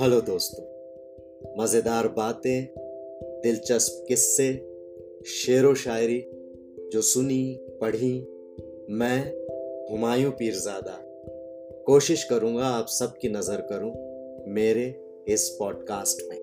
Hello दोस्तों, मज़ेदार बातें, दिलचस्प किस्से, शेर व शायरी जो सुनी, पढ़ी, मैं, हुमायूं पीरजादा। कोशिश करूँगा आप सबकी नज़र करूँ मेरे इस पॉडकास्ट में।